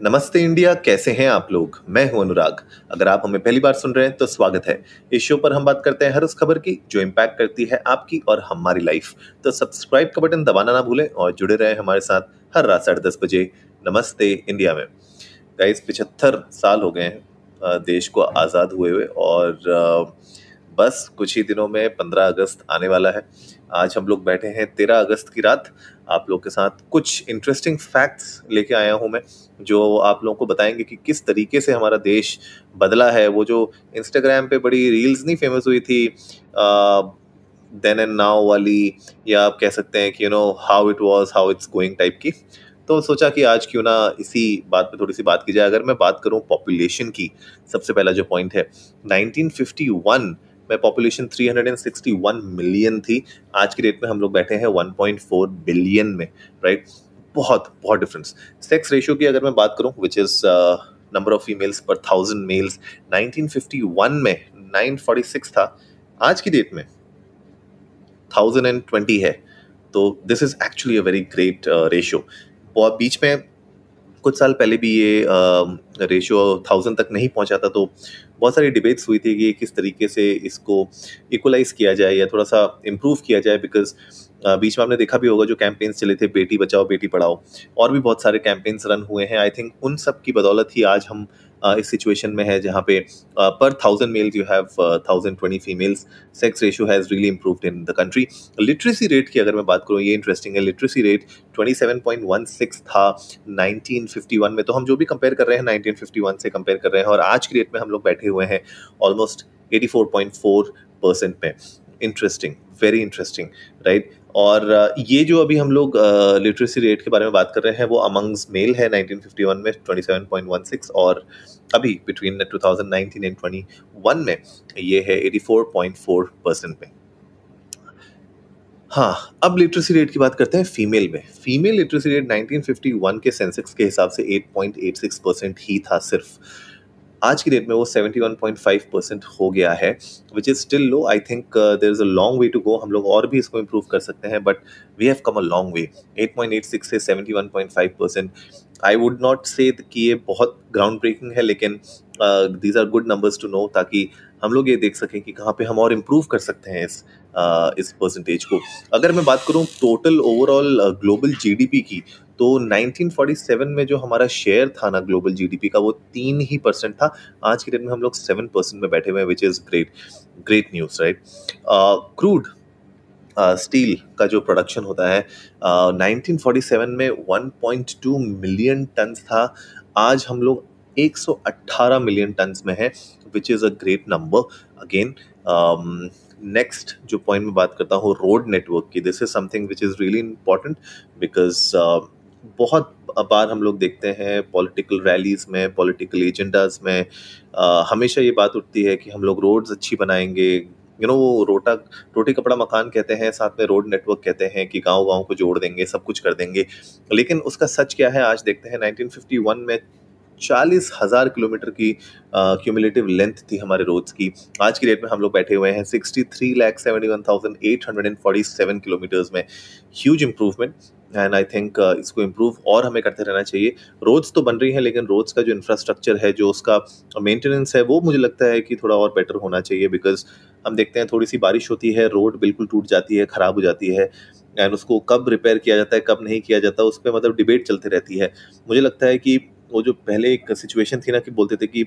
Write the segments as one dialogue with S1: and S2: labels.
S1: नमस्ते इंडिया, कैसे हैं आप लोग? मैं हूँ अनुराग। अगर आप हमें पहली बार सुन रहे हैं तो स्वागत है। इस शो पर हम बात करते हैं हर उस खबर की, जो इम्पैक्ट करती है आपकी और हमारी लाइफ तो सब्सक्राइब का बटन दबाना ना भूलें और जुड़े रहें हमारे साथ हर रात साढ़े दस बजे नमस्ते इंडिया में। गाइस पिछहत्तर साल हो गए हैं देश को आज़ाद हुए हुए और बस कुछ ही दिनों में पंद्रह अगस्त आने वाला है। आज हम लोग बैठे हैं तेरह अगस्त की रात। आप लोग के साथ कुछ इंटरेस्टिंग फैक्ट्स लेके आया हूँ मैं, जो आप लोगों को बताएँगे कि किस तरीके से हमारा देश बदला है। वो जो इंस्टाग्राम पे बड़ी रील्स नहीं फ़ेमस हुई थी देन एंड नाउ वाली, या आप कह सकते हैं कि you know how it was how it's going type की। तो सोचा कि आज क्यों ना इसी बात पे थोड़ी सी बात की जाए। अगर मैं बात करूँ पॉपुलेशन की, सबसे पहला जो पॉइंट है 1951 में पॉपुलेशन 361 मिलियन थी। आज की डेट में हम लोग बैठे हैं 1.4 बिलियन में राइट बहुत बहुत डिफरेंस सेक्स रेशियो की अगर मैं बात करूँ which is number of females per thousand males 1951 में 946 था। आज की डेट में 1020 है। तो this is actually a very great ratio बीच में कुछ साल पहले भी ये रेशियो थाउज़ेंड तक नहीं पहुँचा था तो बहुत सारी डिबेट्स हुई थी कि किस तरीके से इसको इक्वलाइज किया जाए या थोड़ा सा इम्प्रूव किया जाए बिकॉज़ बीच में आपने देखा भी होगा जो कैंपेन्स चले थे, बेटी बचाओ, बेटी पढ़ाओ, और भी बहुत सारे कैंपेन्स रन हुए हैं। आई थिंक उन सब की बदौलत ही आज हम इस सिचुएशन में है जहाँ पे per thousand males you have thousand twenty females sex ratio has really improved in the country literacy rate की अगर मैं बात करूँ, ये इंटरेस्टिंग है literacy rate twenty seven point one six था नाइनटीन फिफ्टी वन में। तो हम जो भी कंपेयर कर रहे हैं नाइनटीन फिफ्टी वन से कंपेयर कर रहे हैं और आज की डेट में हम लोग बैठे हुए हैं almost eighty four point four percent में। इंटरेस्टिंग वेरी इंटरेस्टिंग राइट और ये जो अभी हम लोग लिटरेसी रेट के बारे में बात कर रहे हैं, वो अमंग्स मेल है 1951 में 27.16 और अभी बिटवीन 2019 एंड 21 में ये है 84.4 परसेंट में। हाँ अब लिटरेसी रेट की बात करते हैं फीमेल में। फीमेल लिटरेसी रेट 1951 के सेंसेक्स के हिसाब से 8.86 परसेंट ही था सिर्फ़। आज की डेट में वो 71.5 परसेंट हो गया है which is still low I think there is a long way to go हम लोग और भी इसको इम्प्रूव कर सकते हैं but we have come a long way 8.86 से 71.5 परसेंट आई वुड नॉट से कि ये बहुत ग्राउंड ब्रेकिंग है लेकिन these are good numbers to know ताकि हम लोग ये देख सकें कि कहाँ पे हम और इम्प्रूव कर सकते हैं इस uh, इस परसेंटेज को। अगर मैं बात करूँ टोटल ओवरऑल ग्लोबल जीडीपी की तो 1947 में जो हमारा शेयर था ना ग्लोबल जीडीपी का वो तीन ही परसेंट था। आज के दिन में हम लोग सेवन परसेंट में बैठे हुए हैं which is great great news right crude steel का जो प्रोडक्शन होता है uh, 1947 में 1.2 मिलियन टन्स था। आज हम लोग 118 मिलियन टन्स में है which is a great number again next जो पॉइंट में बात करता हूँ रोड नेटवर्क की। This is something which is really important because बहुत बार हम लोग देखते हैं पॉलिटिकल रैलीज में पॉलिटिकल एजेंडाज में आ, हमेशा ये बात उठती है कि हम लोग रोड्स अच्छी बनाएँगे। यू नो वो रोटा रोटी कपड़ा मकान कहते हैं साथ में रोड नेटवर्क कहते हैं कि गाँव गाँव को जोड़ देंगे सब कुछ कर देंगे। लेकिन उसका सच क्या है आज देखते हैं 1951 में चालीस हज़ार किलोमीटर की क्यूमुलेटिव लेंथ थी हमारे रोड्स की। आज की डेट में हम लोग बैठे हुए हैं sixty three lakh seventy one thousand eight hundred and forty seven kilometres में। Huge improvement and I think इसको इम्प्रूव और हमें करते रहना चाहिए। रोड्स तो बन रही हैं, लेकिन रोड्स का जो इंफ्रास्ट्रक्चर है, जो उसका मेंटेनेंस है, वो मुझे लगता है कि थोड़ा और बेटर होना चाहिए बिकॉज़ हम देखते हैं थोड़ी सी बारिश होती है रोड बिल्कुल टूट जाती है, ख़राब हो जाती है एंड उसको कब रिपेयर किया जाता है, कब नहीं किया जाता, उस पर मतलब डिबेट चलती रहती है। मुझे लगता है कि वो जो पहले एक सिचुएशन थी ना कि बोलते थे कि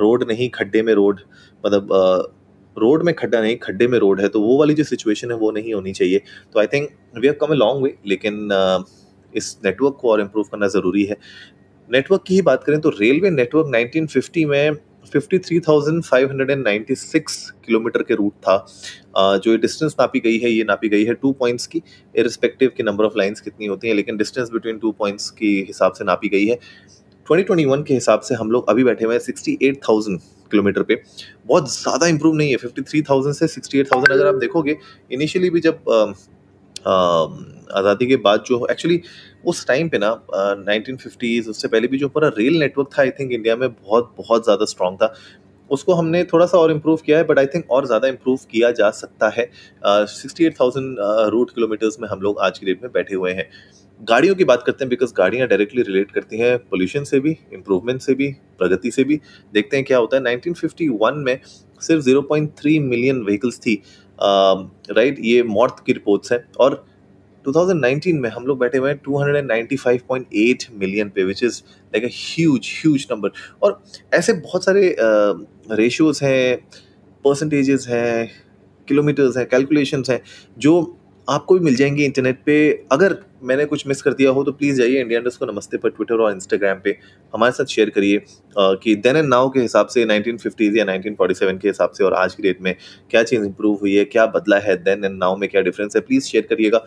S1: रोड नहीं, खड्डे में रोड मतलब रोड में खड्डा नहीं, खड्डे में रोड है तो वो वाली जो सिचुएशन है वो नहीं होनी चाहिए। तो I think we have come a long way लेकिन इस नेटवर्क को और इम्प्रूव करना ज़रूरी है। नेटवर्क की ही बात करें तो रेलवे नेटवर्क 1950 में 53,596 किलोमीटर के रूट था। जो ये डिस्टेंस नापी गई है ये नापी गई है टू पॉइंट्स की इरिस्पेक्टिव की नंबर ऑफ़ लाइंस कितनी होती हैं लेकिन डिस्टेंस बिटवीन टू पॉइंट्स की हिसाब से नापी गई है। 2021 के हिसाब से हम लोग अभी बैठे हुए हैं 68,000 किलोमीटर पे। बहुत ज़्यादा इंप्रूव नहीं है 53,000 से 68,000 अगर आप देखोगे इनिशियली भी जब आज़ादी के बाद जो एक्चुअली उस टाइम पे ना नाइनटीन फिफ्टीज़ उससे पहले भी जो पूरा रेल नेटवर्क था आई थिंक इंडिया में बहुत बहुत ज़्यादा स्ट्रॉन्ग था। उसको हमने थोड़ा सा और इम्प्रूव किया है बट आई थिंक और ज़्यादा इम्प्रूव किया जा सकता है। Sixty eight thousand route kilometres में हम लोग आज की डेट में बैठे हुए हैं। गाड़ियों की बात करते हैं बिकॉज़ गाड़ियाँ डायरेक्टली रिलेट करती हैं पोल्यूशन से भी इम्प्रूवमेंट से भी, प्रगति से भी। देखते हैं क्या होता है 1951 में सिर्फ़ 0.3 मिलियन व्हीकल्स थी। राइट ये मौत की रिपोर्ट्स हैं। और 2019 में हम लोग बैठे हुए हैं 295.8 मिलियन पे which is like a huge huge number और ऐसे बहुत सारे रेशियोज uh, हैं परसेंटेजेस हैं किलोमीटर्स हैं कैलकुलेशंस हैं जो आपको भी मिल जाएँगे इंटरनेट पे। अगर मैंने कुछ मिस कर दिया हो तो प्लीज़ जाइए इंडिया इंडस्ट को नमस्ते पर ट्विटर और इंस्टाग्राम पे हमारे साथ शेयर करिए कि देन एंड नाउ के हिसाब से 1950s या 1947 के हिसाब से और आज की डेट में क्या चीज़ इंप्रूव हुई है क्या बदला है देन एंड नाउ में क्या डिफरेंस है प्लीज़ शेयर करिएगा।